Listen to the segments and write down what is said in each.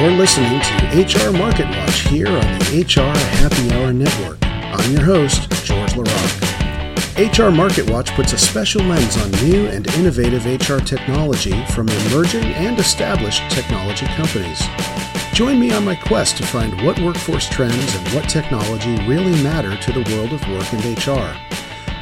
You're listening to HR Market Watch here on the HR Happy Hour Network. I'm your host, George LaRocque. HR Market Watch puts a special lens on new and innovative HR technology from emerging and established technology companies. Join me on my quest to find what workforce trends and what technology really matter to the world of work and HR.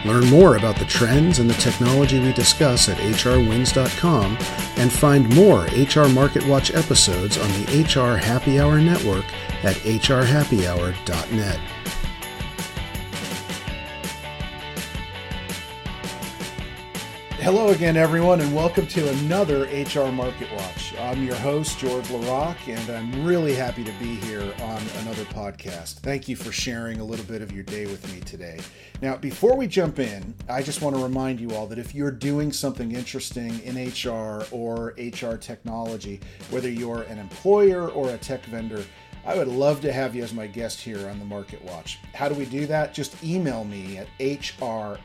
Learn more about the trends and the technology we discuss at hrwins.com and find more HR Market Watch episodes on the HR Happy Hour network at hrhappyhour.net. Hello again, everyone, and welcome to another HR Market Watch. I'm your host, George LaRocque, and I'm really happy to be here on another podcast. Thank you for sharing a little bit of your day with me today. Now, before we jump in, I just want to remind you all that if you're doing something interesting in HR or HR technology, whether you're an employer or a tech vendor, I would love to have you as my guest here on the Market Watch. How do we do that? Just email me at hrmw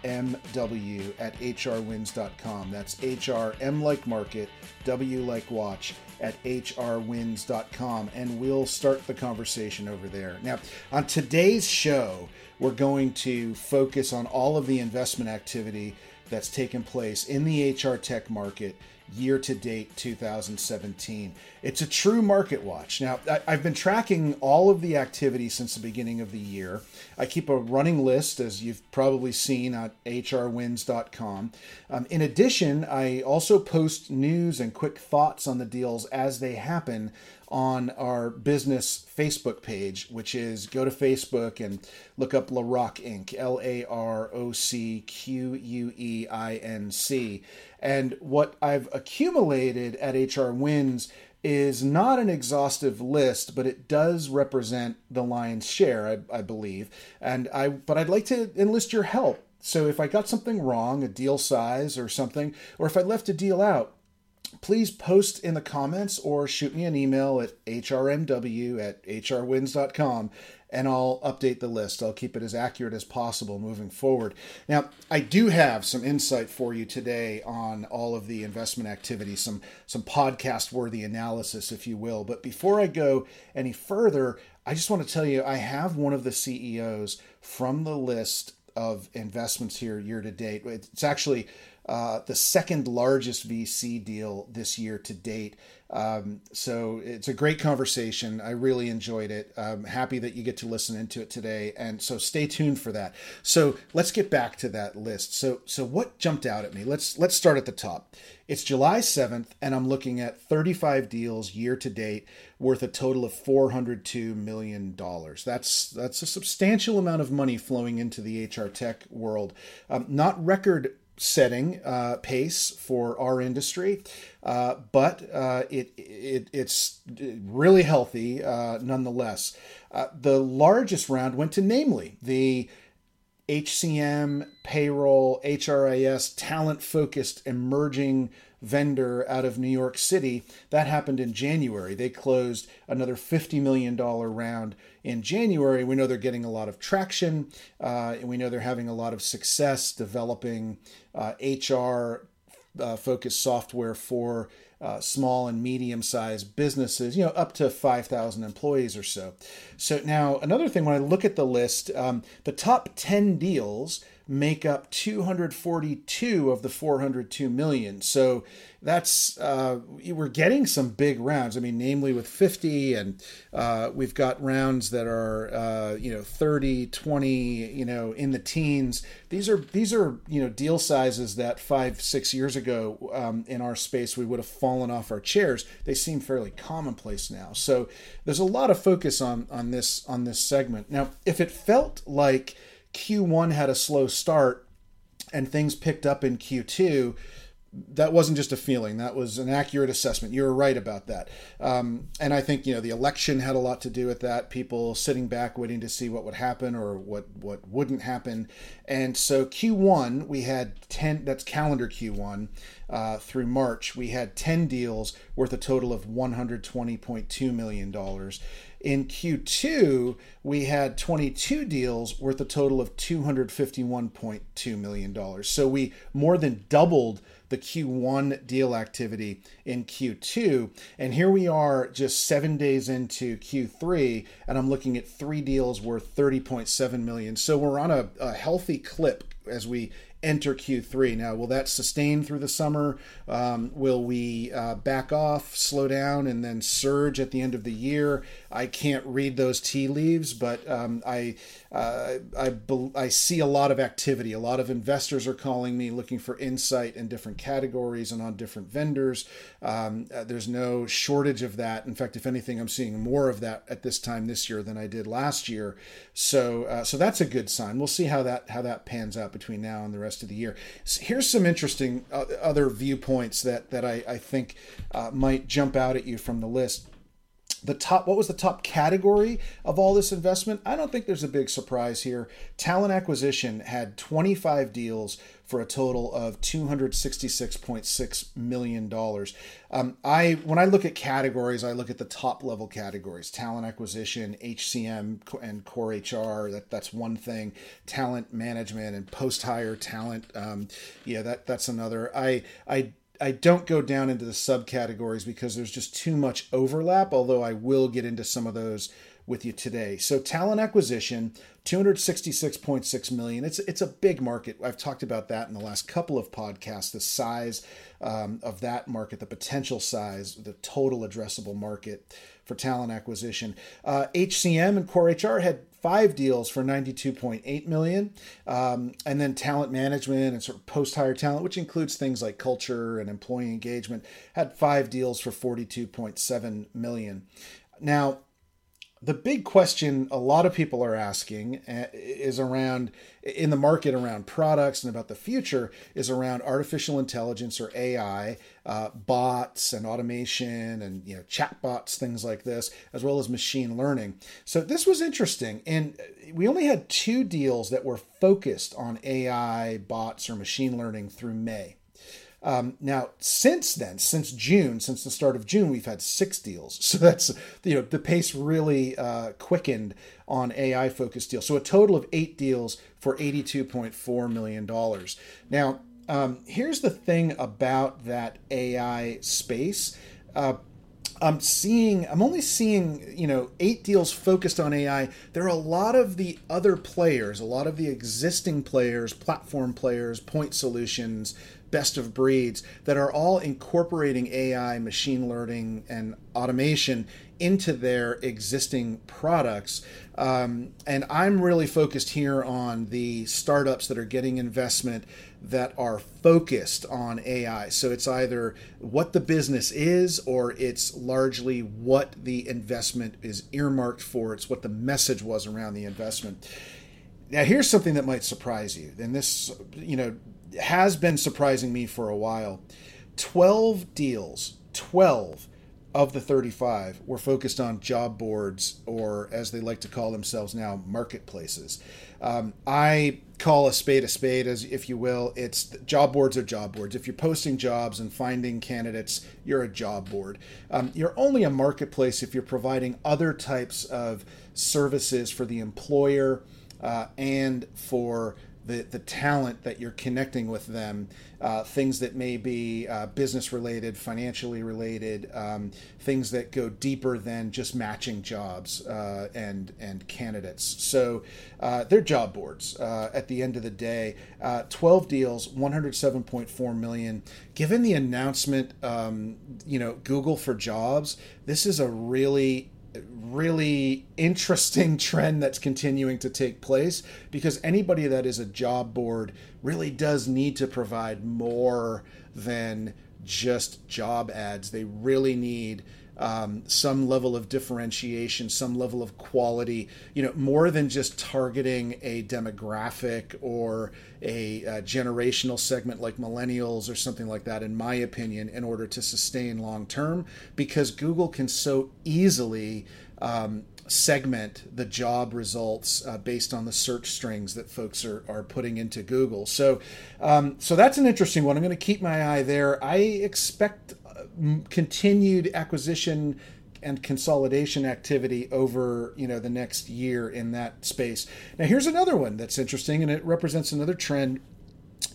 at hrwins.com. That's HRM like market, W like watch at hrwins.com, and we'll start the conversation over there. Now, on today's show, we're going to focus on all of the investment activity that's taken place in the HR tech market year to date 2017. It's a true market watch. Now, I've been tracking all of the activity since the beginning of the year. I keep a running list, as you've probably seen at hrwins.com. Um, in addition, I also post news and quick thoughts on the deals as they happen on our business Facebook page, which is go to Facebook and look up LaRocque Inc. L A R O C Q U E I N C. And what I've accumulated at HR Wins is not an exhaustive list, but it does represent the lion's share, I, I believe. And I, but I'd like to enlist your help. So if I got something wrong, a deal size or something, or if I left a deal out, please post in the comments or shoot me an email at hrmw at hrwins.com and I'll update the list. I'll keep it as accurate as possible moving forward. Now, I do have some insight for you today on all of the investment activity, some some podcast worthy analysis, if you will. But before I go any further, I just want to tell you I have one of the CEOs from the list of investments here year to date. It's actually uh, the second largest VC deal this year to date. Um, so it's a great conversation. I really enjoyed it. I'm happy that you get to listen into it today, and so stay tuned for that. So let's get back to that list. So so what jumped out at me? Let's let's start at the top. It's July 7th, and I'm looking at 35 deals year to date worth a total of 402 million dollars. That's that's a substantial amount of money flowing into the HR tech world. Um, not record setting uh, pace for our industry, uh, but uh, it, it, it's really healthy uh, nonetheless. Uh, the largest round went to Namely, the HCM, payroll, HRIS, talent focused emerging vendor out of New York City. That happened in January. They closed another $50 million round in January. We know they're getting a lot of traction, uh, and we know they're having a lot of success developing uh, HR uh, focused software for uh, small and medium sized businesses, you know, up to 5,000 employees or so. So, now another thing, when I look at the list, um, the top 10 deals make up 242 of the 402 million. So that's uh, we're getting some big rounds. I mean, namely with 50, and uh, we've got rounds that are uh, you know 30, 20, you know in the teens. These are these are you know deal sizes that five six years ago um, in our space we would have fallen off our chairs. They seem fairly commonplace now. So there's a lot of focus on on this on this segment. Now, if it felt like Q1 had a slow start and things picked up in Q2, that wasn't just a feeling. That was an accurate assessment. You were right about that. Um, and I think you know the election had a lot to do with that. People sitting back waiting to see what would happen or what what wouldn't happen. And so Q1 we had ten. That's calendar Q1 uh, through March. We had ten deals worth a total of 120.2 million dollars. In Q2, we had 22 deals worth a total of $251.2 million. So we more than doubled the Q1 deal activity in Q2. And here we are just seven days into Q3, and I'm looking at three deals worth 30.7 million. So we're on a, a healthy clip as we enter Q3. Now, will that sustain through the summer? Um, will we uh, back off, slow down, and then surge at the end of the year? I can't read those tea leaves, but um, I, uh, I, I see a lot of activity. A lot of investors are calling me looking for insight in different categories and on different vendors. Um, uh, there's no shortage of that. In fact, if anything, I'm seeing more of that at this time this year than I did last year. So, uh, so that's a good sign. We'll see how that how that pans out between now and the rest of the year. So here's some interesting uh, other viewpoints that that I, I think uh, might jump out at you from the list the top what was the top category of all this investment? I don't think there's a big surprise here. Talent acquisition had 25 deals for a total of 266.6 million dollars. Um, i when i look at categories i look at the top level categories. Talent acquisition hcm and core hr that, that's one thing. Talent management and post hire talent um, yeah that that's another. I i I don't go down into the subcategories because there's just too much overlap, although I will get into some of those with you today. So talent acquisition, 266.6 million. It's it's a big market. I've talked about that in the last couple of podcasts. The size um, of that market, the potential size, the total addressable market for talent acquisition. Uh, HCM and Core HR had five deals for 92.8 million. Um, and then talent management and sort of post-hire talent which includes things like culture and employee engagement had five deals for 42.7 million. Now the big question a lot of people are asking uh, is around in the market around products and about the future is around artificial intelligence or AI, uh, bots and automation and you know chatbots, things like this, as well as machine learning. So this was interesting, and we only had two deals that were focused on AI, bots, or machine learning through May. Um, now, since then, since June, since the start of June, we've had six deals. So that's you know the pace really uh, quickened on AI focused deals. So a total of eight deals for eighty two point four million dollars. Now, um, here's the thing about that AI space. Uh, I'm seeing, I'm only seeing, you know, eight deals focused on AI. There are a lot of the other players, a lot of the existing players, platform players, point solutions, best of breeds that are all incorporating AI, machine learning, and automation into their existing products. Um, and I'm really focused here on the startups that are getting investment that are focused on AI. So it's either what the business is or it's largely what the investment is earmarked for. It's what the message was around the investment. Now, here's something that might surprise you. And this, you know, has been surprising me for a while. 12 deals, 12 of the 35 were focused on job boards, or as they like to call themselves now, marketplaces. Um, I call a spade a spade, as if you will. It's job boards are job boards. If you're posting jobs and finding candidates, you're a job board. Um, you're only a marketplace if you're providing other types of services for the employer uh, and for the, the talent that you're connecting with them, uh, things that may be uh, business related, financially related, um, things that go deeper than just matching jobs uh, and and candidates. So uh, they're job boards. Uh, at the end of the day, uh, 12 deals, 107.4 million. Given the announcement, um, you know, Google for Jobs, this is a really really interesting trend that's continuing to take place because anybody that is a job board really does need to provide more than just job ads. They really need um, some level of differentiation, some level of quality, you know, more than just targeting a demographic or a, a, generational segment like millennials or something like that, in my opinion, in order to sustain long term, because Google can so easily. Um, segment the job results uh, based on the search strings that folks are, are putting into Google. So, um, so that's an interesting one. I'm going to keep my eye there. I expect continued acquisition and consolidation activity over you know the next year in that space. Now here's another one that's interesting, and it represents another trend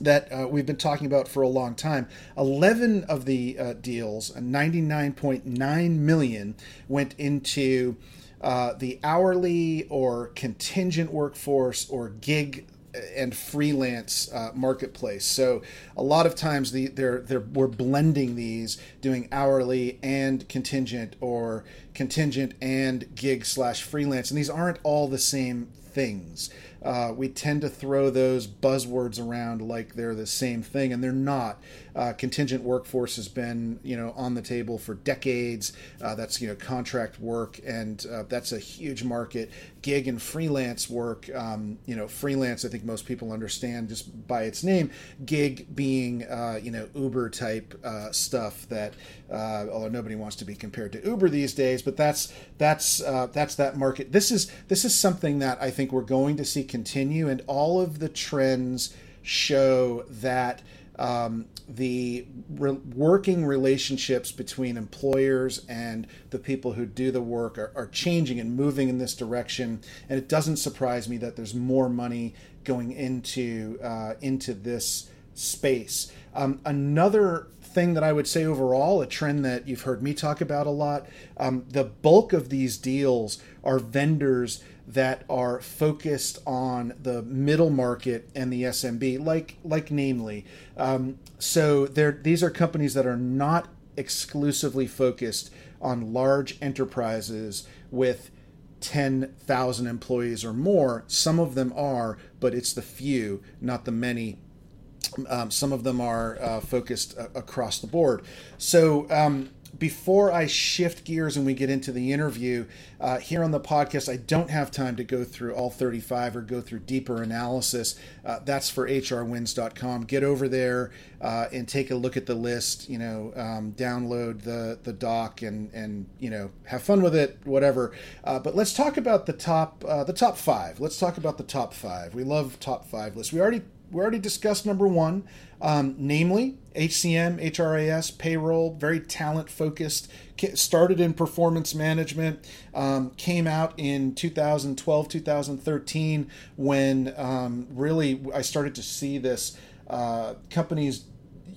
that uh, we've been talking about for a long time. 11 of the uh, deals, 99.9 million, went into uh, the hourly or contingent workforce or gig and freelance uh, marketplace. So a lot of times the they're they're we're blending these, doing hourly and contingent or contingent and gig slash freelance, and these aren't all the same things uh, we tend to throw those buzzwords around like they're the same thing, and they're not. Uh, contingent workforce has been, you know, on the table for decades. Uh, that's you know contract work, and uh, that's a huge market. Gig and freelance work, um, you know, freelance. I think most people understand just by its name. Gig being, uh, you know, Uber type uh, stuff that, although nobody wants to be compared to Uber these days, but that's that's that's that market. This is this is something that I think we're going to see continue, and all of the trends show that um, the re- working relationships between employers and the people who do the work are, are, changing and moving in this direction. And it doesn't surprise me that there's more money going into uh, into this space. Um, another thing that I would say overall, a trend that you've heard me talk about a lot, um, the bulk of these deals are vendors that are focused on the middle market and the SMB, like like namely. Um, so there, these are companies that are not exclusively focused on large enterprises with 10,000 employees or more. Some of them are, but it's the few, not the many. Um, some of them are uh, focused uh, across the board. So um, before I shift gears and we get into the interview uh, here on the podcast, I don't have time to go through all 35 or go through deeper analysis. Uh, that's for hrwins.com. Get over there uh, and take a look at the list. You know, um, download the the doc and and you know have fun with it, whatever. Uh, but let's talk about the top uh, the top five. Let's talk about the top five. We love top five lists. We already we already discussed number one, um, namely HCM, HRIS, payroll, very talent focused. Started in performance management, um, came out in 2012, 2013, when um, really I started to see this uh, companies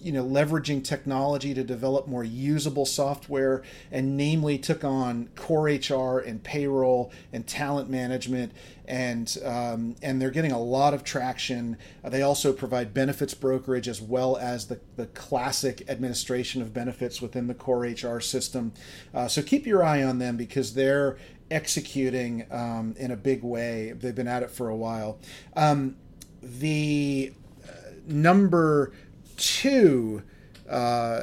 you know leveraging technology to develop more usable software and namely took on core hr and payroll and talent management and um, and they're getting a lot of traction. Uh, they also provide benefits brokerage as well as the, the classic administration of benefits within the core hr system. Uh, so keep your eye on them because they're executing um, in a big way. They've been at it for a while. Um, the uh, number two uh,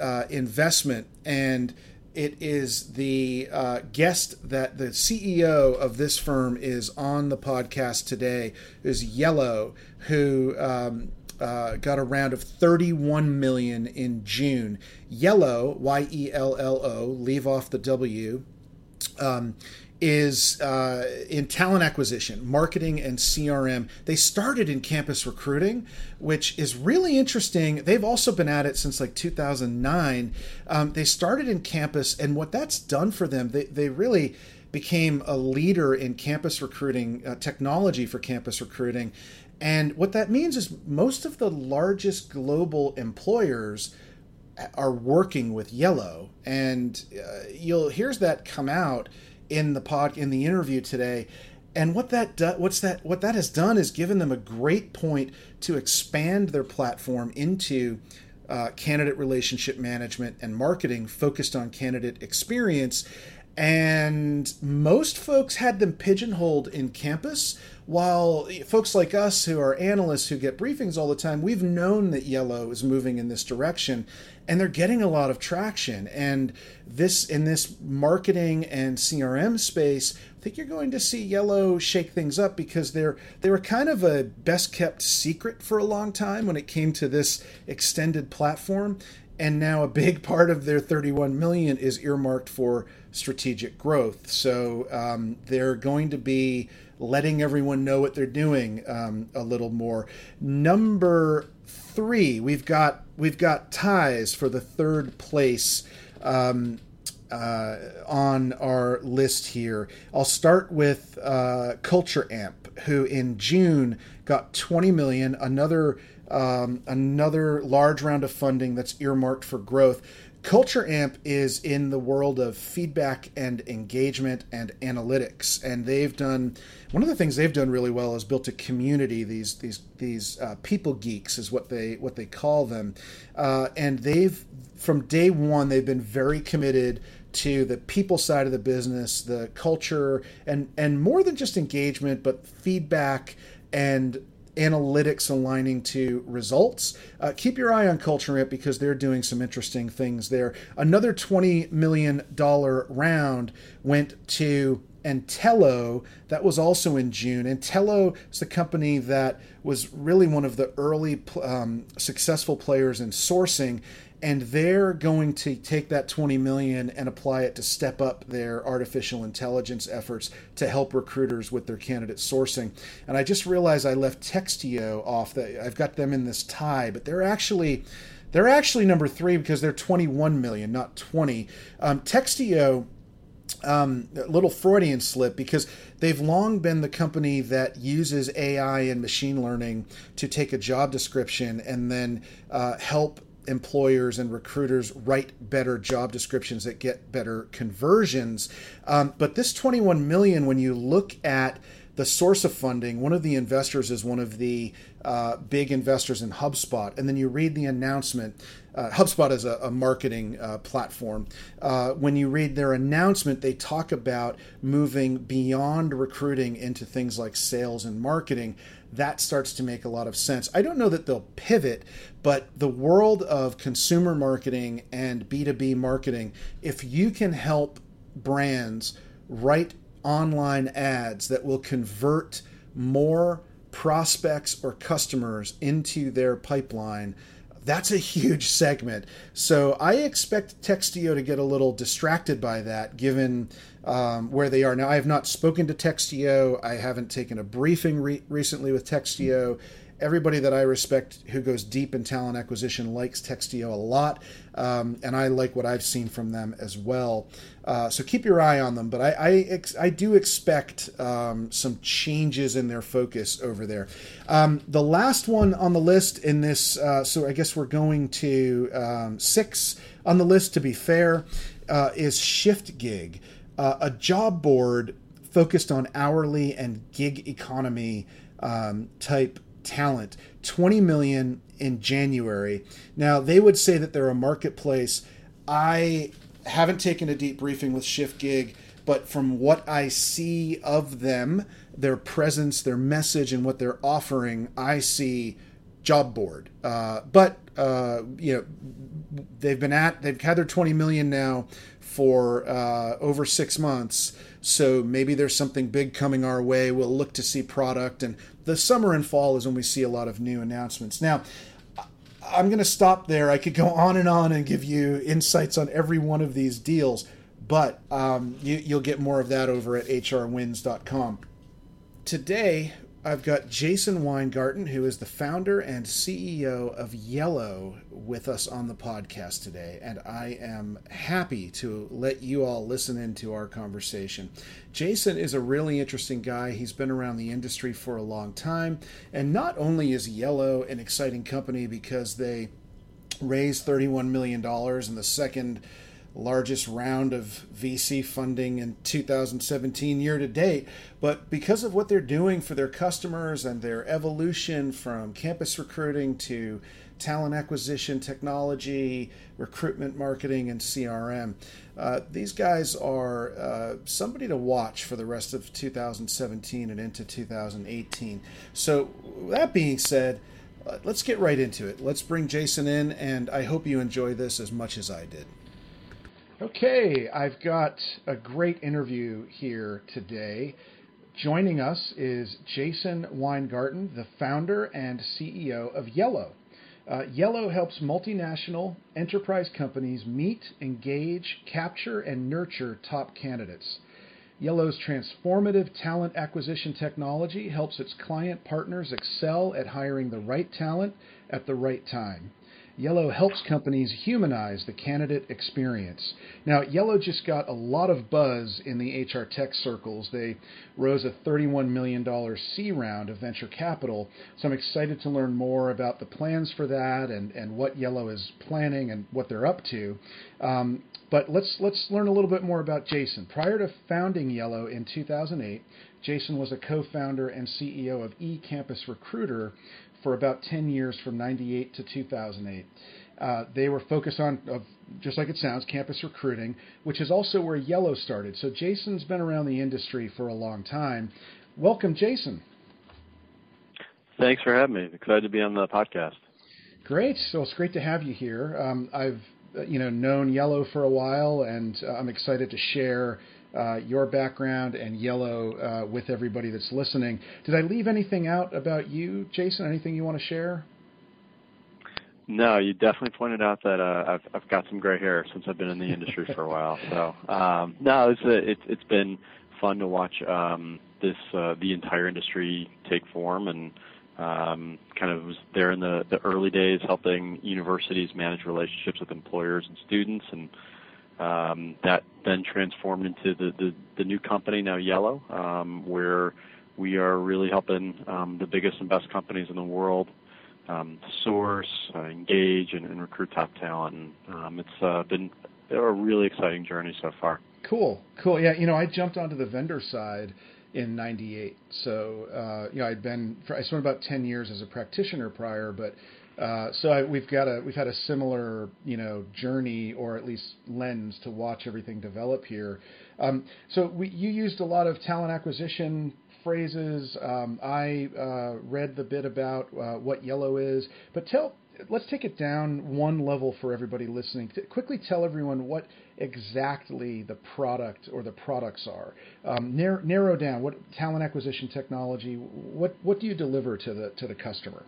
uh, investment, and it is the uh, guest that the CEO of this firm is on the podcast today is Yello, who. Um, uh, got a round of 31 million in June. Yello, Y E L L O, leave off the W, um, is uh, in talent acquisition, marketing, and CRM. They started in campus recruiting, which is really interesting. They've also been at it since like 2009. Um, they started in campus, and what that's done for them, they, they really became a leader in campus recruiting, uh, technology for campus recruiting. And what that means is most of the largest global employers are working with Yello. And uh, you'll here's that come out in the pod in the interview today. And what that do, what's that what that has done is given them a great point to expand their platform into uh, candidate relationship management and marketing focused on candidate experience. And most folks had them pigeonholed in campus while folks like us who are analysts who get briefings all the time we've known that Yello is moving in this direction and they're getting a lot of traction. And this in this marketing and crm space i think you're going to see Yello shake things up because they're they were kind of a best kept secret for a long time when it came to this extended platform. And now a big part of their 31 million is earmarked for strategic growth. So um, they're going to be letting everyone know what they're doing um, a little more. Number three, we've got we've got ties for the third place um, uh, on our list here. I'll start with uh, Culture Amp, who in June got 20 million. Another um, another large round of funding that's earmarked for growth. Culture Amp is in the world of feedback and engagement and analytics, and they've done one of the things they've done really well is built a community. These these these uh, people geeks is what they what they call them, uh, and they've from day one they've been very committed to the people side of the business, the culture, and and more than just engagement, but feedback and analytics aligning to results. Uh, keep your eye on Culture Amp because they're doing some interesting things there. Another $20 million round went to Entelo. That was also in June. Entelo is the company that was really one of the early um, successful players in sourcing and they're going to take that 20 million and apply it to step up their artificial intelligence efforts to help recruiters with their candidate sourcing. And i just realized i left textio off that i've got them in this tie but they're actually they're actually number three because they're 21 million not 20 um, textio um, little Freudian slip because they've long been the company that uses AI and machine learning to take a job description and then uh, help employers and recruiters write better job descriptions that get better conversions. Um, but this 21 million, when you look at the source of funding, one of the investors is one of the uh, big investors in HubSpot. And then you read the announcement. Uh, HubSpot is a, a marketing uh, platform. Uh, when you read their announcement, they talk about moving beyond recruiting into things like sales and marketing that starts to make a lot of sense. I don't know that they'll pivot, but the world of consumer marketing and B2B marketing, if you can help brands write online ads that will convert more prospects or customers into their pipeline, that's a huge segment. So I expect Textio to get a little distracted by that, given um, where they are now. I have not spoken to Textio. I haven't taken a briefing re- recently with Textio. Everybody that I respect who goes deep in talent acquisition likes Textio a lot, um, and I like what I've seen from them as well. Uh, so keep your eye on them. But I I, ex- I do expect um, some changes in their focus over there. Um, the last one on the list in this, uh, so I guess we're going to um, six on the list. To be fair, uh, is Shiftgig uh, a job board focused on hourly and gig economy um, type talent. 20 million in january. Now they would say that they're a marketplace. I haven't taken a deep briefing with Shiftgig but from what i see of them their presence their message and what they're offering i see job board. Uh, but uh, you know they've been at they've had their 20 million now for uh, over six months. So maybe there's something big coming our way. We'll look to see product. And the summer and fall is when we see a lot of new announcements. Now, I'm going to stop there. I could go on and on and give you insights on every one of these deals, but um, you, will get more of that over at hrwins.com. Today, I've got Jason Weingarten, who is the founder and CEO of Yello, with us on the podcast today, and I am happy to let you all listen into our conversation. Jason is a really interesting guy. He's been around the industry for a long time, and not only is Yello an exciting company because they raised $31 million in the second largest round of VC funding in 2017 year to date. But because of what they're doing for their customers and their evolution from campus recruiting to talent acquisition, technology, recruitment, marketing, and CRM, uh, these guys are uh, somebody to watch for the rest of 2017 and into 2018. So, that being said, uh, let's get right into it. Let's bring Jason in, and I hope you enjoy this as much as I did. Okay, I've got a great interview here today. Joining us is Jason Weingarten, the founder and CEO of Yello. Uh, Yello helps multinational enterprise companies meet, engage, capture, and nurture top candidates. Yello's transformative talent acquisition technology helps its client partners excel at hiring the right talent at the right time. Yello helps companies humanize the candidate experience. Now, Yello just got a lot of buzz in the HR tech circles. They rose a $31 million C round of venture capital. So I'm excited to learn more about the plans for that and, and what Yello is planning and what they're up to. Um, but let's let's learn a little bit more about Jason. Prior to founding Yello in 2008, Jason was a co-founder and CEO of eCampus Recruiter, for about 10 years from 98 to 2008. Uh, they were focused on, uh, just like it sounds, campus recruiting, which is also where Yello started. So Jason's been around the industry for a long time. Welcome, Jason. Thanks for having me. Excited to be on the podcast. Great. So it's great to have you here. Um, I've uh, you know known Yello for a while, and uh, I'm excited to share uh, your background and Yello uh, with everybody that's listening. Did I leave anything out about you, Jason? Anything you want to share? No, you definitely pointed out that uh, I've I've got some gray hair since I've been in the industry for a while. So um, no, it's a, it's it's been fun to watch um, this uh, the entire industry take form and um, kind of was there in the the early days helping universities manage relationships with employers and students and um, that then transformed into the, the, the new company now Yello, um, where we are really helping um, the biggest and best companies in the world um, source, uh, engage, and, and, recruit top talent. And um, it's uh, been a really exciting journey so far. Cool, cool. Yeah, you know, I jumped onto the vendor side in '98, so uh, you know, I'd been for, I spent about 10 years as a practitioner prior, but uh, so I, we've got a we've had a similar you know journey or at least lens to watch everything develop here. Um, so we, you used a lot of talent acquisition phrases. Um, I uh, read the bit about uh, what Yello is, but tell let's take it down one level for everybody listening. Quickly tell everyone what exactly the product or the products are. Um, narrow, narrow down what talent acquisition technology. What what do you deliver to the to the customer?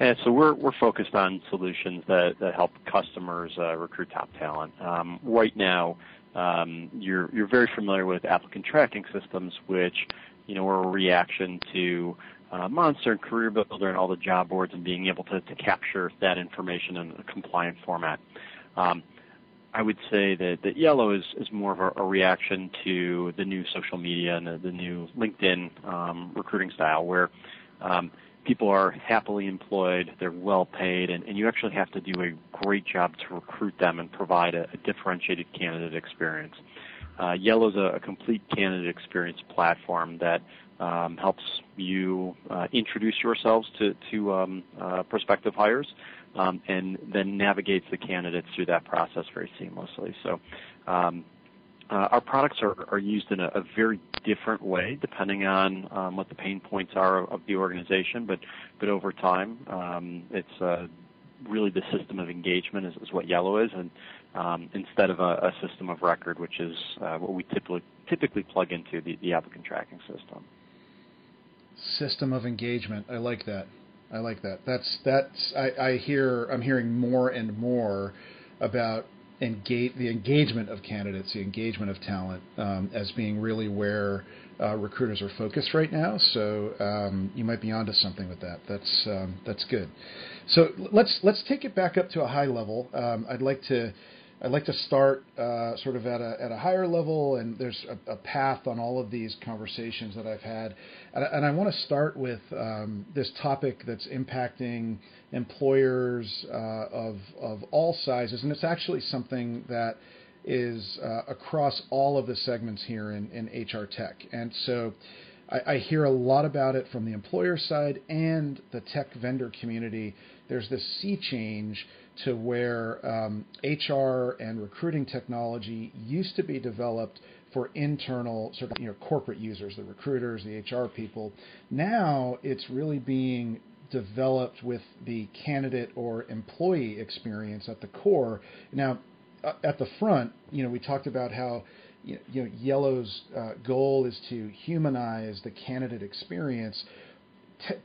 And so we're we're focused on solutions that, that help customers uh, recruit top talent. Um, right now, um, you're you're very familiar with applicant tracking systems, which you know are a reaction to uh, Monster and Career Builder and all the job boards and being able to, to capture that information in a compliant format. Um, I would say that, that Yello is, is more of a, a reaction to the new social media and the, the new LinkedIn um, recruiting style, where um, people are happily employed, they're well paid, and, and you actually have to do a great job to recruit them and provide a, a differentiated candidate experience. Uh, Yello is a, a, complete candidate experience platform that um, helps you uh, introduce yourselves to, to um, uh, prospective hires um, and then navigates the candidates through that process very seamlessly. So um, uh, our products are, are used in a, a, very different way depending on um, what the pain points are of the organization, but but over time, um, it's uh, really the system of engagement is, is what Yello is, and um, instead of a, a, system of record, which is uh, what we typically typically plug into the, the applicant tracking system. System of engagement. I like that. I like that. That's that's I, I hear I'm hearing more and more about engage the engagement of candidates, the engagement of talent, um, as being really where uh, recruiters are focused right now. So um, you might be onto something with that. That's um, that's good. So let's let's take it back up to a high level. Um, I'd like to I'd like to start uh, sort of at a, at a higher level, and there's a, a, path on all of these conversations that I've had. And, and I want to start with um, this topic that's impacting employers uh, of, of all sizes, and it's actually something that is uh, across all of the segments here in, in HR tech. And so I, I hear a lot about it from the employer side and the tech vendor community. There's this sea change to where um, HR and recruiting technology used to be developed for internal sort of you know corporate users, the recruiters, the HR people. Now it's really being developed with the candidate or employee experience at the core. Now, at the front, you know, we talked about how you know Yello's uh, goal is to humanize the candidate experience.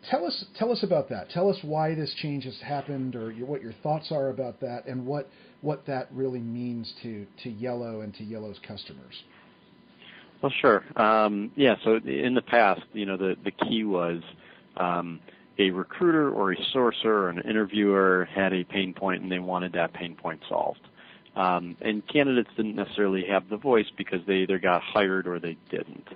Tell us tell us about that. Tell us why this change has happened, or your, what your thoughts are about that, and what what that really means to to Yello and to Yello's customers. Well, sure. Um, yeah. So in the past, you know, the the key was um, a recruiter or a sourcer or an interviewer had a pain point and they wanted that pain point solved. Um, and candidates didn't necessarily have the voice because they either got hired or they didn't.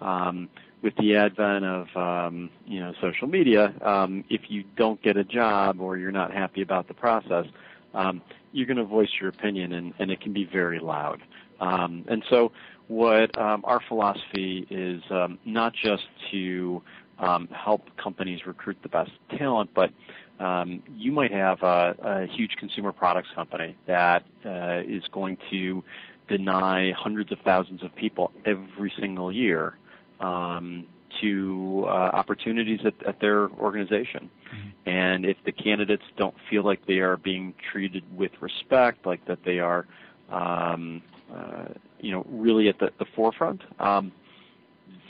Um, with the advent of um, you know social media, um, if you don't get a job or you're not happy about the process, um, you're going to voice your opinion, and, and it can be very loud. Um, and so, what um, our philosophy is um, not just to um, help companies recruit the best talent, but um, you might have a, a, huge consumer products company that uh, is going to deny hundreds of thousands of people every single year um, to uh, opportunities at, at, their organization. Mm-hmm. And if the candidates don't feel like they are being treated with respect, like that they are, um, uh, you know, really at the, the forefront, um,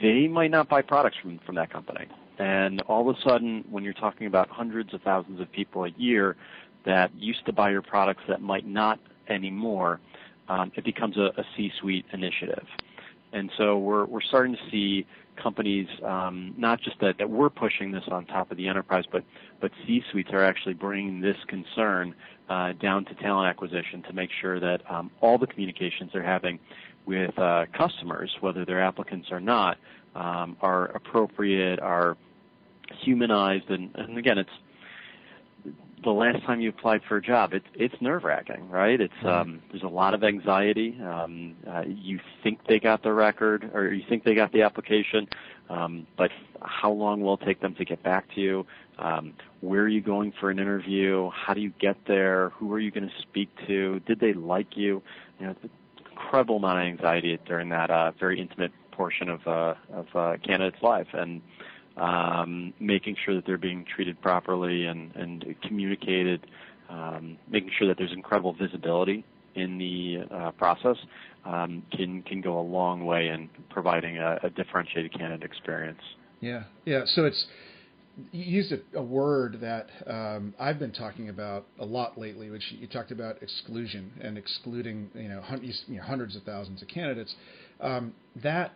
they might not buy products from, from that company. And all of a sudden, when you're talking about hundreds of thousands of people a year that used to buy your products that might not anymore, um, it becomes a, a C-suite initiative. And so we're we're starting to see companies um, not just that, that we're pushing this on top of the enterprise, but but C-suites are actually bringing this concern uh, down to talent acquisition to make sure that um, all the communications they're having with uh, customers, whether they're applicants or not, um, are appropriate, are humanized, and, and again, it's the last time you applied for a job, it's it's nerve wracking, right? It's mm-hmm. um, there's a lot of anxiety. Um, uh, you think they got the record, or you think they got the application, um, but how long will it take them to get back to you? Um, where are you going for an interview? How do you get there? Who are you going to speak to? Did they like you? You know, it's an incredible amount of anxiety during that uh, very intimate portion of uh, of uh, candidate's life, and um, making sure that they're being treated properly and, and communicated, um, making sure that there's incredible visibility in the uh, process um, can can go a long way in providing a, a, differentiated candidate experience. Yeah, yeah. So it's you used a, a word that um, I've been talking about a lot lately, which you talked about exclusion and excluding you know, hun- you know hundreds of thousands of candidates. Um, that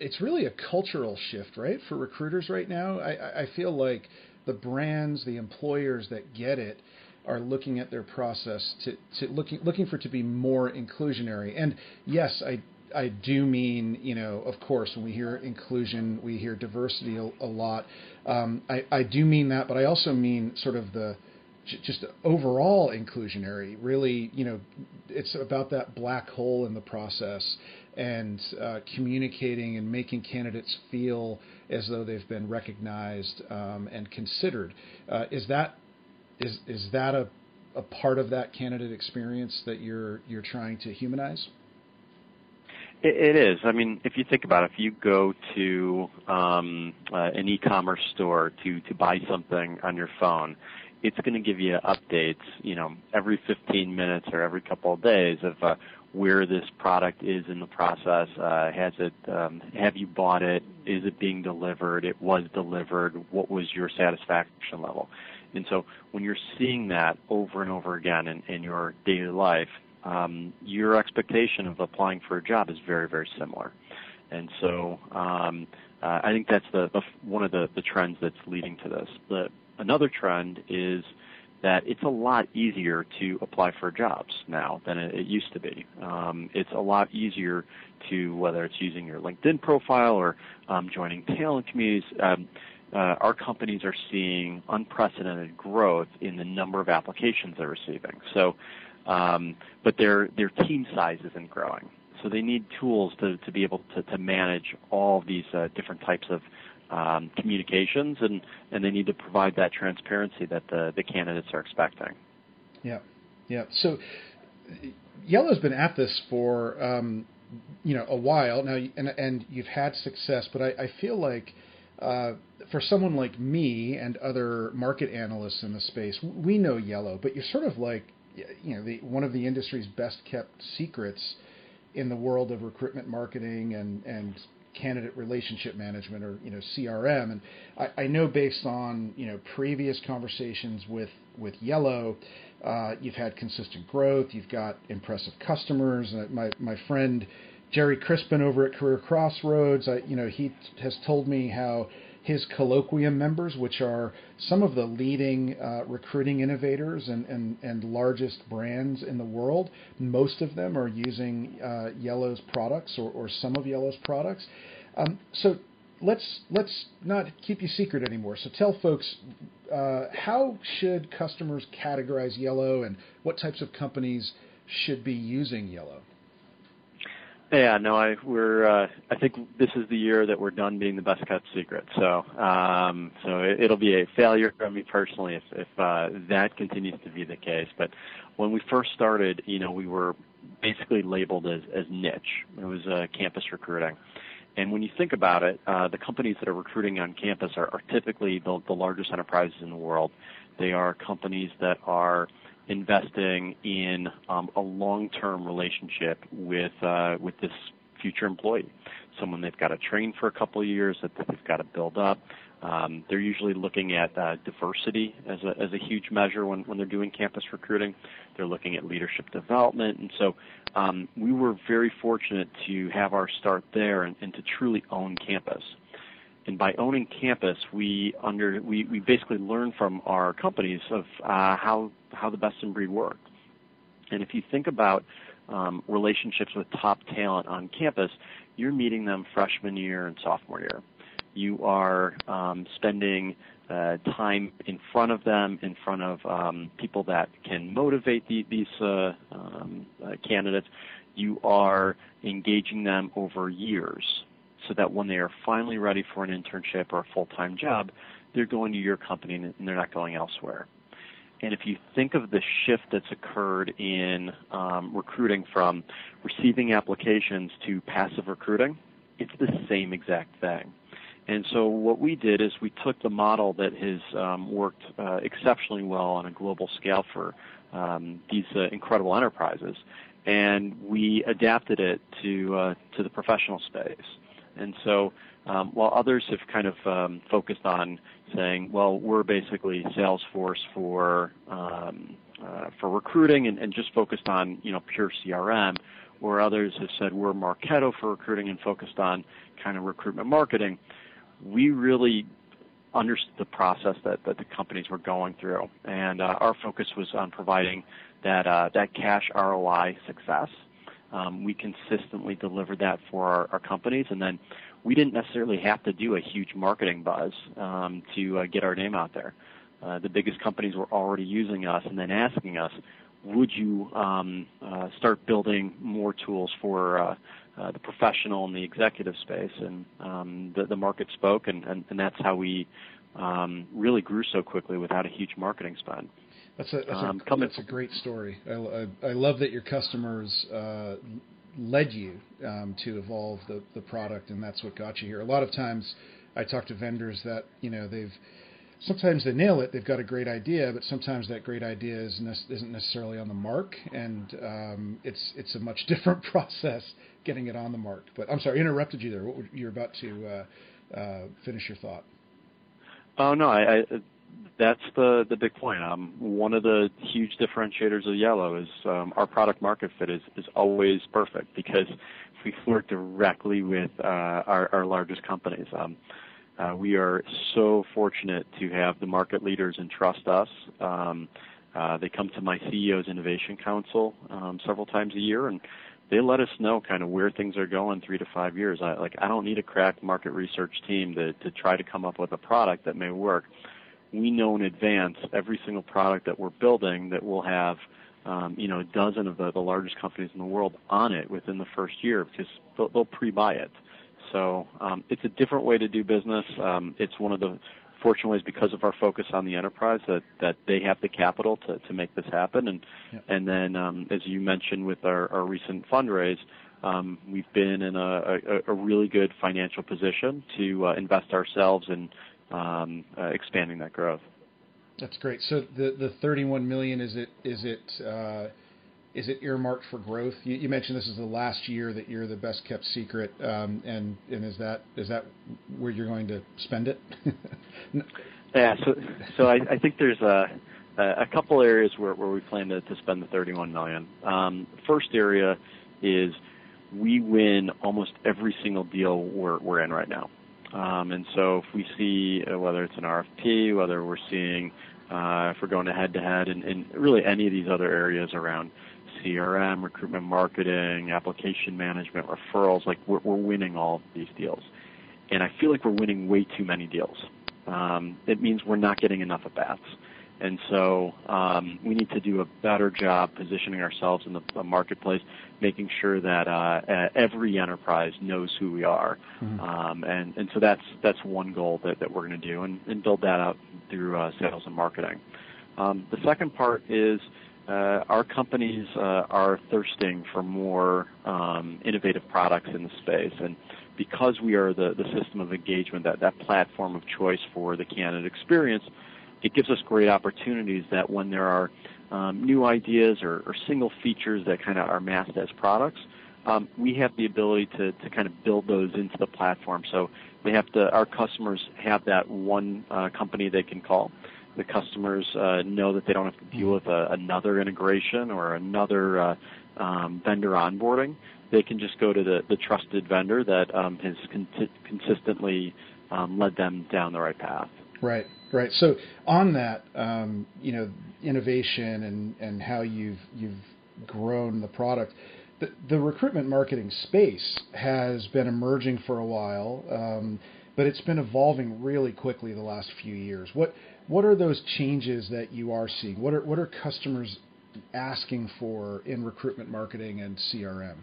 it's really a cultural shift, right, for recruiters right now. I, I feel like the brands, the employers that get it, are looking at their process to, to looking looking for it to be more inclusionary. And yes, I I do mean, you know, of course, when we hear inclusion, we hear diversity a, a lot. Um, I, I do mean that, but I also mean sort of the just overall inclusionary. Really, you know, it's about that black hole in the process and uh, communicating and making candidates feel as though they've been recognized um, and considered. Uh, is that is is that a, a part of that candidate experience that you're you're trying to humanize? It, it is. I mean, if you think about it, if you go to um, uh, an e-commerce store to to buy something on your phone, it's going to give you updates, you know, every 15 minutes or every couple of days of uh, where this product is in the process. Uh, has it? Um, have you bought it? Is it being delivered? It was delivered. What was your satisfaction level? And so when you're seeing that over and over again in, in your daily life, um, your expectation of applying for a job is very, very similar. And so um, uh, I think that's the, the one of the, the trends that's leading to this. The, another trend is that it's a lot easier to apply for jobs now than it, it used to be. Um, it's a lot easier to whether it's using your LinkedIn profile or um, joining talent communities. Um, uh, our companies are seeing unprecedented growth in the number of applications they're receiving. So, um, but their their team size isn't growing. So they need tools to, to be able to, to manage all these uh, different types of um, communications, and, and they need to provide that transparency that the, the candidates are expecting. Yeah, yeah. So Yello's been at this for um, you know a while now, and and you've had success, but I, I feel like. Uh, for someone like me and other market analysts in the space, we know Yello, but you're sort of like, you know, the, one of the industry's best kept secrets in the world of recruitment marketing and and candidate relationship management or you know CRM. And I, I know based on you know previous conversations with with Yello, uh, you've had consistent growth. You've got impressive customers. Uh, my my friend Gerry Crispin over at Career Crossroads, I, you know he has told me how his colloquium members, which are some of the leading uh, recruiting innovators and, and, and largest brands in the world. Most of them are using uh, Yello's products or, or some of Yello's products. Um, so let's let's not keep you secret anymore. So tell folks uh, how should customers categorize Yello and what types of companies should be using Yello. Yeah, no, I we're uh, I think this is the year that we're done being the best kept secret. So um, so it, will be a failure for me personally if if uh, that continues to be the case. But when we first started, you know, we were basically labeled as as niche. It was uh, campus recruiting. And when you think about it, uh, the companies that are recruiting on campus are, are typically the, the largest enterprises in the world. They are companies that are investing in um, a long-term relationship with uh, with this future employee, someone they've got to train for a couple of years, that they've got to build up. Um, they're usually looking at uh, diversity as a, as a huge measure when, when they're doing campus recruiting. They're looking at leadership development. And so um, we were very fortunate to have our start there and, and to truly own campus. And by owning campus, we under we, we basically learn from our companies of uh, how how the best in breed work. And if you think about um, relationships with top talent on campus, you're meeting them freshman year and sophomore year you are um, spending uh, time in front of them, in front of um, people that can motivate the, these uh, um, uh, candidates. You are engaging them over years so that when they are finally ready for an internship or a full-time job, they're going to your company and they're not going elsewhere. And if you think of the shift that's occurred in um, recruiting from receiving applications to passive recruiting, it's the same exact thing. And so what we did is we took the model that has um, worked uh, exceptionally well on a global scale for um, these uh, incredible enterprises, and we adapted it to uh, to the professional space. And so um, while others have kind of um, focused on saying, well, we're basically Salesforce for um, uh, for recruiting and, and just focused on you know pure CRM, where others have said we're Marketo for recruiting and focused on kind of recruitment marketing we really understood the process that, that the companies were going through, and uh, our focus was on providing that uh, that cash ROI success. Um, we consistently delivered that for our, our, companies, and then we didn't necessarily have to do a huge marketing buzz um, to uh, get our name out there. Uh, the biggest companies were already using us and then asking us, would you um, uh, start building more tools for uh, uh, the professional and the executive space, and um, the, the market spoke, and, and, and that's how we um, really grew so quickly without a huge marketing spend. That's a that's, um, a, that's a great story. I, I, I, love that your customers uh, led you um, to evolve the, the product, and that's what got you here. A lot of times, I talk to vendors that you know they've sometimes they nail it. They've got a great idea, but sometimes that great idea is ne- isn't necessarily on the mark, and um, it's it's a much different process getting it on the mark. But I'm sorry, I interrupted you there. What were, you're about to uh, uh, finish your thought. Oh no, I, I that's the the big point. Um, one of the huge differentiators of Yello is um, our product market fit is is always perfect because we work directly with uh, our, our largest companies. Um, uh, we are so fortunate to have the market leaders entrust us. Um, uh, they come to my CEO's Innovation Council um, several times a year, and they let us know kind of where things are going three to five years. I, like I don't need a crack market research team to to try to come up with a product that may work. We know in advance every single product that we're building that will have um, you know a dozen of the, the largest companies in the world on it within the first year because they'll, they'll pre-buy it. So um, it's a different way to do business. Um, it's one of the fortunate ways because of our focus on the enterprise that, that they have the capital to, to make this happen. And yep. and then um, as you mentioned with our, our recent fundraise, um, we've been in a, a, a, really good financial position to uh, invest ourselves in um, uh, expanding that growth. That's great. So the the 31 million is it is it uh, is it earmarked for growth? You, you, mentioned this is the last year that you're the best kept secret, um, and and is that is that where you're going to spend it? yeah. So so I, I think there's a a couple areas where, where we plan to, to spend the 31 million. Um, first area is we win almost every single deal we're, we're in right now. Um, and so if we see uh, whether it's an RFP, whether we're seeing uh, if we're going to head to head, and really any of these other areas around CRM, recruitment marketing, application management, referrals, like we're, we're winning all of these deals. And I feel like we're winning way too many deals. Um, it means we're not getting enough at bats. And so um, we need to do a better job positioning ourselves in the, the marketplace, making sure that uh, every enterprise knows who we are. Mm-hmm. Um, and, and so that's that's one goal that, that we're going to do, and, and build that out through uh, sales and marketing. Um, the second part is uh, our companies uh, are thirsting for more um, innovative products in the space, and because we are the, the system of engagement, that, that platform of choice for the candidate experience, it gives us great opportunities that when there are um, new ideas or, or, single features that kind of are masked as products, um, we have the ability to, to kind of build those into the platform. So they have to, our customers have that one uh, company they can call. The customers uh, know that they don't have to deal with a, another integration or another uh, um, vendor onboarding. They can just go to the, the trusted vendor that um, has con- consistently um, led them down the right path. Right. Right. So on that, um, you know, innovation and, and how you've you've grown the product, the, the recruitment marketing space has been emerging for a while, um, but it's been evolving really quickly the last few years. What what are those changes that you are seeing? What are what are customers asking for in recruitment marketing and CRM?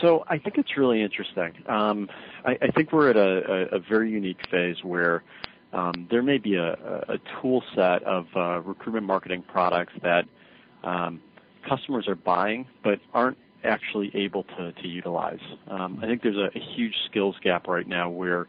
So I think it's really interesting. Um, I, I, think we're at a, a, a, very unique phase where um, there may be a, a tool set of uh, recruitment marketing products that um, customers are buying but aren't actually able to, to utilize. Um, I think there's a, huge skills gap right now where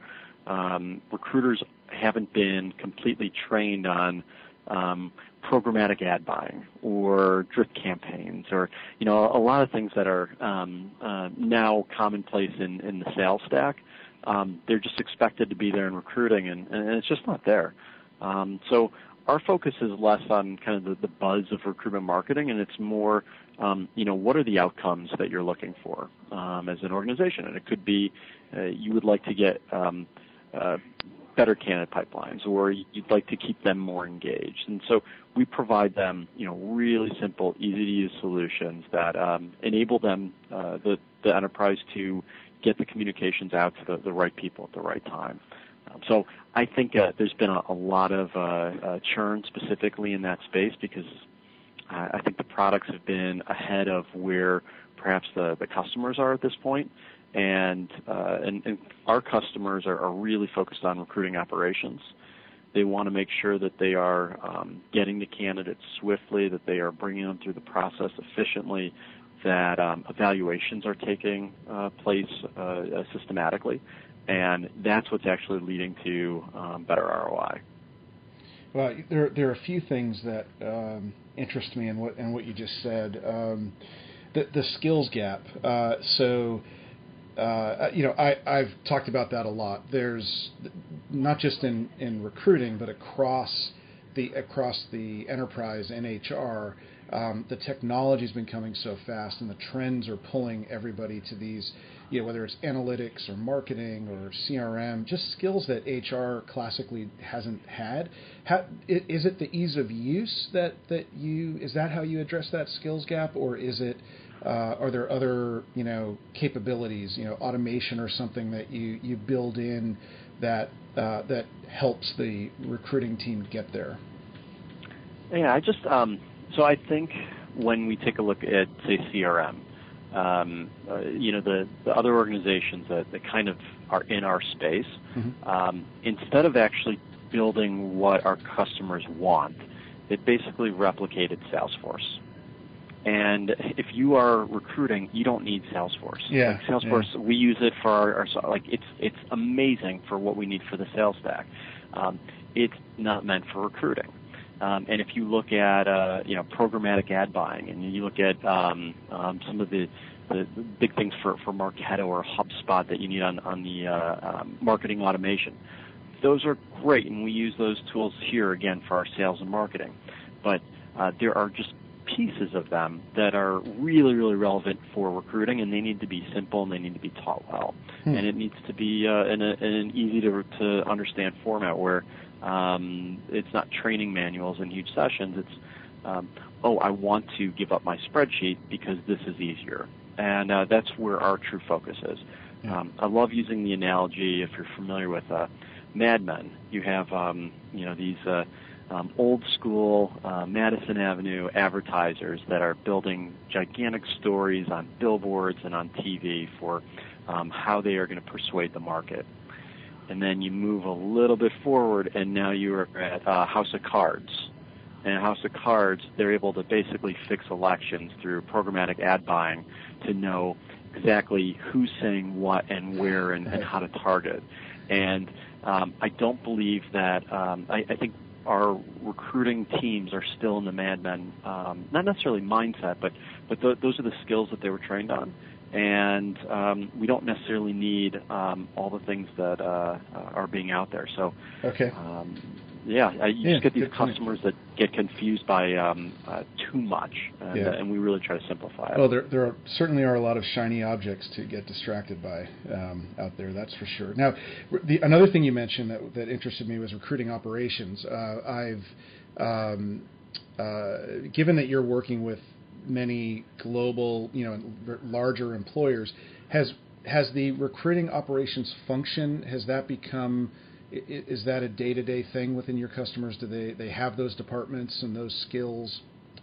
um, recruiters haven't been completely trained on um, programmatic ad buying or drip campaigns or you know a lot of things that are um, uh, now commonplace in, in the sales stack. Um, they're just expected to be there in recruiting, and, and it's just not there. Um, so our focus is less on kind of the, the buzz of recruitment marketing, and it's more, um, you know, what are the outcomes that you're looking for um, as an organization? And it could be uh, you would like to get um, uh, better candidate pipelines, or you'd like to keep them more engaged. And so we provide them, you know, really simple, easy-to-use solutions that um, enable them, uh, the, the enterprise, to get the communications out to the, the right people at the right time. Um, so I think uh, there's been a, a lot of uh, uh, churn specifically in that space because I think the products have been ahead of where perhaps the, the customers are at this point and, uh, and, and our customers are, are, really focused on recruiting operations. They want to make sure that they are um, getting the candidates swiftly, that they are bringing them through the process efficiently, that um, evaluations are taking uh, place uh, uh systematically, and that's what's actually leading to um, better ROI. Well, there there are a few things that um, interest me in what in what you just said. Um, the, the skills gap. Uh, so uh, you know, I, I've talked about that a lot. There's not just in, in recruiting, but across the across the enterprise and HR, um, the technology's been coming so fast, and the trends are pulling everybody to these, you know, whether it's analytics or marketing or CRM, just skills that HR classically hasn't had. How, is it the ease of use that that you is that how you address that skills gap, or is it are there other you know capabilities, you know automation or something that you, you build in that uh, that helps the recruiting team get there? Yeah, I just um, so I think when we take a look at say CRM, um, uh, you know the, the other organizations that, that kind of are in our space, mm-hmm. um, instead of actually building what our customers want, it basically replicated Salesforce. And if you are recruiting, you don't need Salesforce. Yeah, like Salesforce, yeah. we use it for our, our, like it's it's amazing for what we need for the sales stack. Um, it's not meant for recruiting. Um, and if you look at uh, you know programmatic ad buying, and you look at um, um, some of the, the, big things for for Marketo or HubSpot that you need on on the uh, um, marketing automation, those are great, and we use those tools here again for our sales and marketing. But uh, there are just pieces of them that are really, really relevant for recruiting, and they need to be simple and they need to be taught well. Hmm. And it needs to be uh, in, a, in an easy to, to understand format where um, it's not training manuals and huge sessions. It's, um, oh, I want to give up my spreadsheet because this is easier. And uh, that's where our true focus is. Yeah. Um, I love using the analogy, if you're familiar with uh, Mad Men, you have, um, you know, these uh, um, old school uh, Madison Avenue advertisers that are building gigantic stories on billboards and on TV for um, how they are going to persuade the market. And then you move a little bit forward, and now you are at uh, House of Cards. And House of Cards, they're able to basically fix elections through programmatic ad buying to know exactly who's saying what and where and, and how to target. And um, I don't believe that. Um, I, I think our recruiting teams are still in the Mad Men, um, not necessarily mindset, but but th- those are the skills that they were trained on, and um, we don't necessarily need um, all the things that uh, are being out there. So, okay. Um, yeah, you yeah, just get these customers point. that get confused by um, uh, too much, and, yeah. uh, and, we really try to simplify it. Well, there, there are, certainly are a lot of shiny objects to get distracted by um, out there. That's for sure. Now, the, another thing you mentioned that, that interested me was recruiting operations. Uh, I've um, uh, given that you're working with many global, you know, larger employers, has has the recruiting operations function has that become is that a day-to-day thing within your customers? Do they they have those departments and those skills,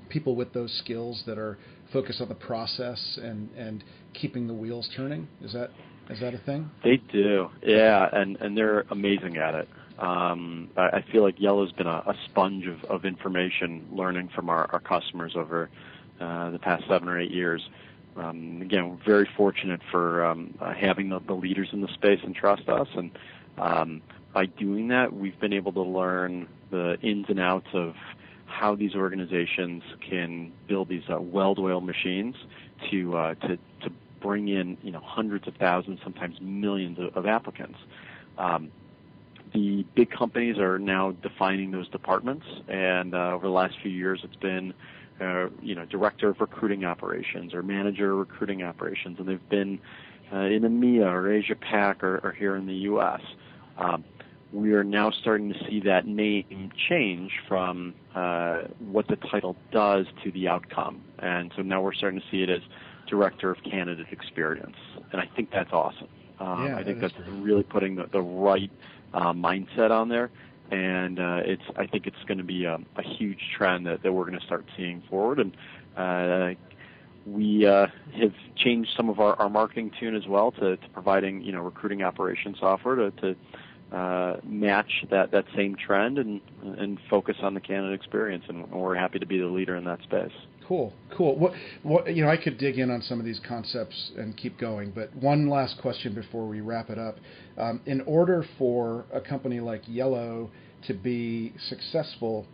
people with those skills that are focused on the process and and keeping the wheels turning? Is that is that a thing? They do, yeah, and and they're amazing at it. Um, I, I feel like Yello's been a, a sponge of, of information, learning from our, our customers over uh, the past seven or eight years. Um, again, we're very fortunate for um, uh, having the, the leaders in the space and trust us, and um, by doing that, we've been able to learn the ins and outs of how these organizations can build these uh, well-oiled machines to uh, to to bring in you know hundreds of thousands, sometimes millions of, of applicants. Um, the big companies are now defining those departments, and uh, over the last few years, it's been uh, you know director of recruiting operations or manager of recruiting operations, and they've been uh, in EMEA or Asia Pac or, or here in the U.S. Um, we are now starting to see that name change from uh, what the title does to the outcome. And so now we're starting to see it as Director of Candidate Experience. And I think that's awesome. Um, yeah, I think that that's great. really putting the, the right uh, mindset on there. And uh, it's, I think it's going to be a, a huge trend that, that we're going to start seeing forward. And uh, we uh, have changed some of our, our marketing tune as well to, to providing you know recruiting operation software to, to uh, match that, that same trend and and focus on the candidate experience. And we're happy to be the leader in that space. Cool, cool. What, what you know, I could dig in on some of these concepts and keep going, but one last question before we wrap it up. Um, in order for a company like Yello to be successful,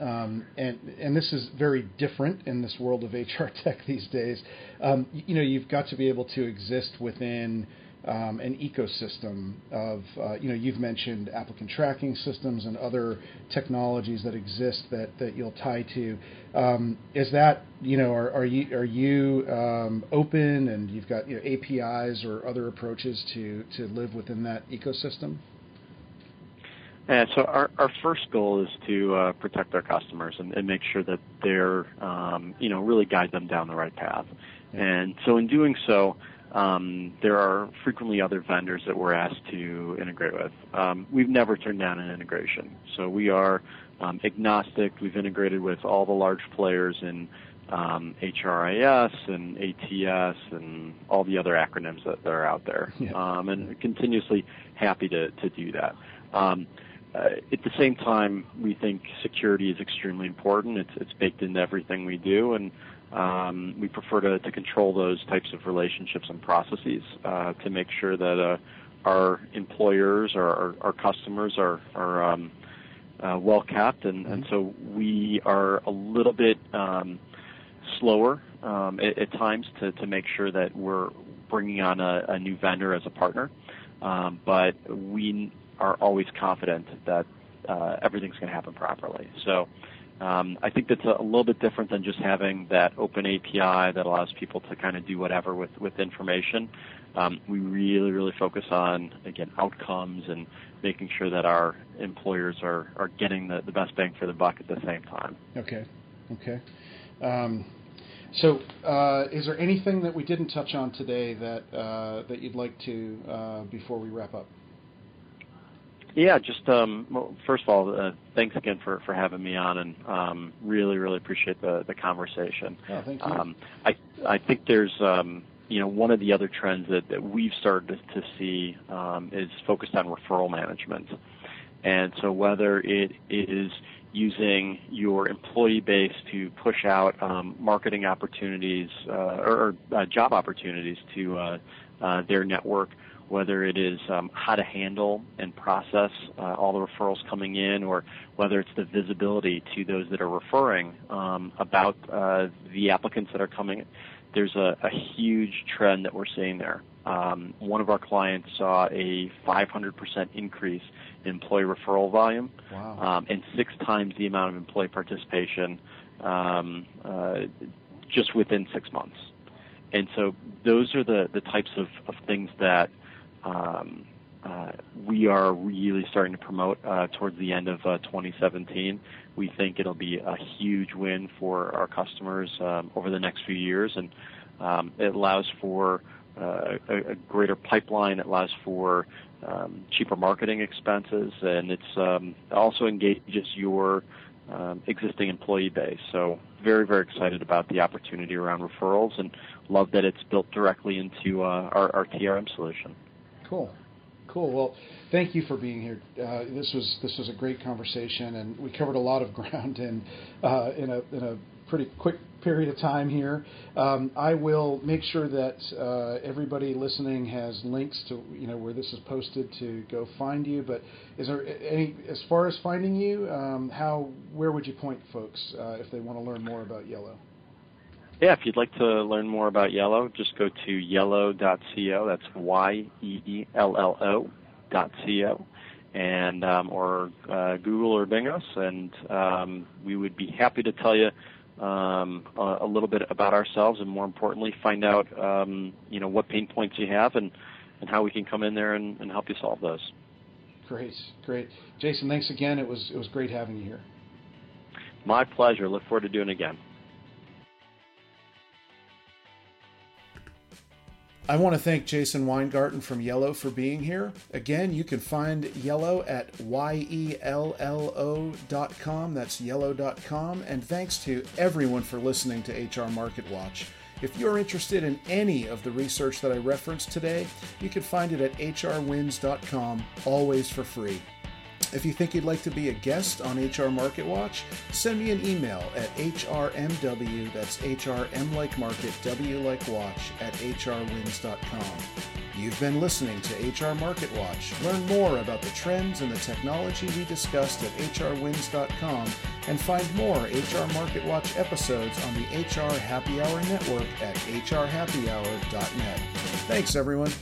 um, and and this is very different in this world of HR tech these days. Um, you know, you've got to be able to exist within um, an ecosystem of, uh, you know, you've mentioned applicant tracking systems and other technologies that exist that, that you'll tie to. Um, is that, you know, are, are you are you um, open and you've got you know, APIs or other approaches to to live within that ecosystem? Yeah, so our, our first goal is to uh, protect our customers and, and make sure that they're, um, you know, really guide them down the right path. Yeah. And so in doing so, um, there are frequently other vendors that we're asked to integrate with. Um, we've never turned down an integration, so we are um, agnostic. We've integrated with all the large players in um, HRIS and ATS and all the other acronyms that, that are out there, yeah. um, and continuously happy to, to do that. Um, uh, at the same time, we think security is extremely important. It's, it's baked into everything we do, and um, we prefer to, to control those types of relationships and processes uh, to make sure that uh, our employers or our, our customers are, are um, uh, well capped, and, and so we are a little bit um, slower um, at, at, times to, to make sure that we're bringing on a, a new vendor as a partner, um, but we are always confident that uh, everything's going to happen properly. So Um, I think that's a, a, little bit different than just having that open API that allows people to kind of do whatever with, with information. Um, we really, really focus on, again, outcomes and making sure that our employers are, are getting the, the best bang for the buck at the same time. Okay. Okay. Um, so, uh, is there anything that we didn't touch on today that uh, that you'd like to uh, before we wrap up? Yeah, just um, well, first of all, uh, thanks again for, for having me on, and um, really, really appreciate the, the conversation. Oh, thank you. Um, I I think there's um, you know one of the other trends that, that we've started to see um, is focused on referral management, and so whether it is using your employee base to push out um, marketing opportunities uh, or, uh, job opportunities to uh, uh, their network, whether it is um, how to handle and process uh, all the referrals coming in, or whether it's the visibility to those that are referring um, about uh, the applicants that are coming. There's a, a huge trend that we're seeing there. Um, one of our clients saw a 500% increase in employee referral volume, wow. um, and six times the amount of employee participation um, uh, just within six months. And so those are the, the types of, of things that um, uh, we are really starting to promote uh, towards the end of uh, 2017. We think it'll be a huge win for our customers um, over the next few years, and um, it allows for uh, a, a, greater pipeline. It allows for um, cheaper marketing expenses, and it um, also engages your um, existing employee base. So very, very excited about the opportunity around referrals and love that it's built directly into uh, our, our TRM solution. Cool. Cool. Well, thank you for being here. Uh, this was this was a great conversation, and we covered a lot of ground in uh, in a in a pretty quick period of time here. Um, I will make sure that uh, everybody listening has links to you know where this is posted to go find you. But is there any as far as finding you? Um, how where would you point folks uh, if they want to learn more about Yello? Yeah, if you'd like to learn more about Yello, just go to yello.co. That's Y E E L L O dot co, and um, or uh, Google or Bing us, and um, we would be happy to tell you um, a, a, little bit about ourselves, and more importantly, find out um, you know what pain points you have and and how we can come in there and, and help you solve those. Great, great, Jason. Thanks again. It was it was great having you here. My pleasure. Look forward to doing it again. I want to thank Jason Weingarten from Yello for being here. Again, you can find Yello at Yello at yello.com. That's yello.com. And thanks to everyone for listening to HR Market Watch. If you're interested in any of the research that I referenced today, you can find it at hrwins.com, always for free. If you think you'd like to be a guest on HR Market Watch, send me an email at hrmw, that's HRM like market, W like watch, at hrwins.com. You've been listening to HR Market Watch. Learn more about the trends and the technology we discussed at hrwins.com and find more HR Market Watch episodes on the HR Happy Hour network at hrhappyhour.net. Thanks, everyone.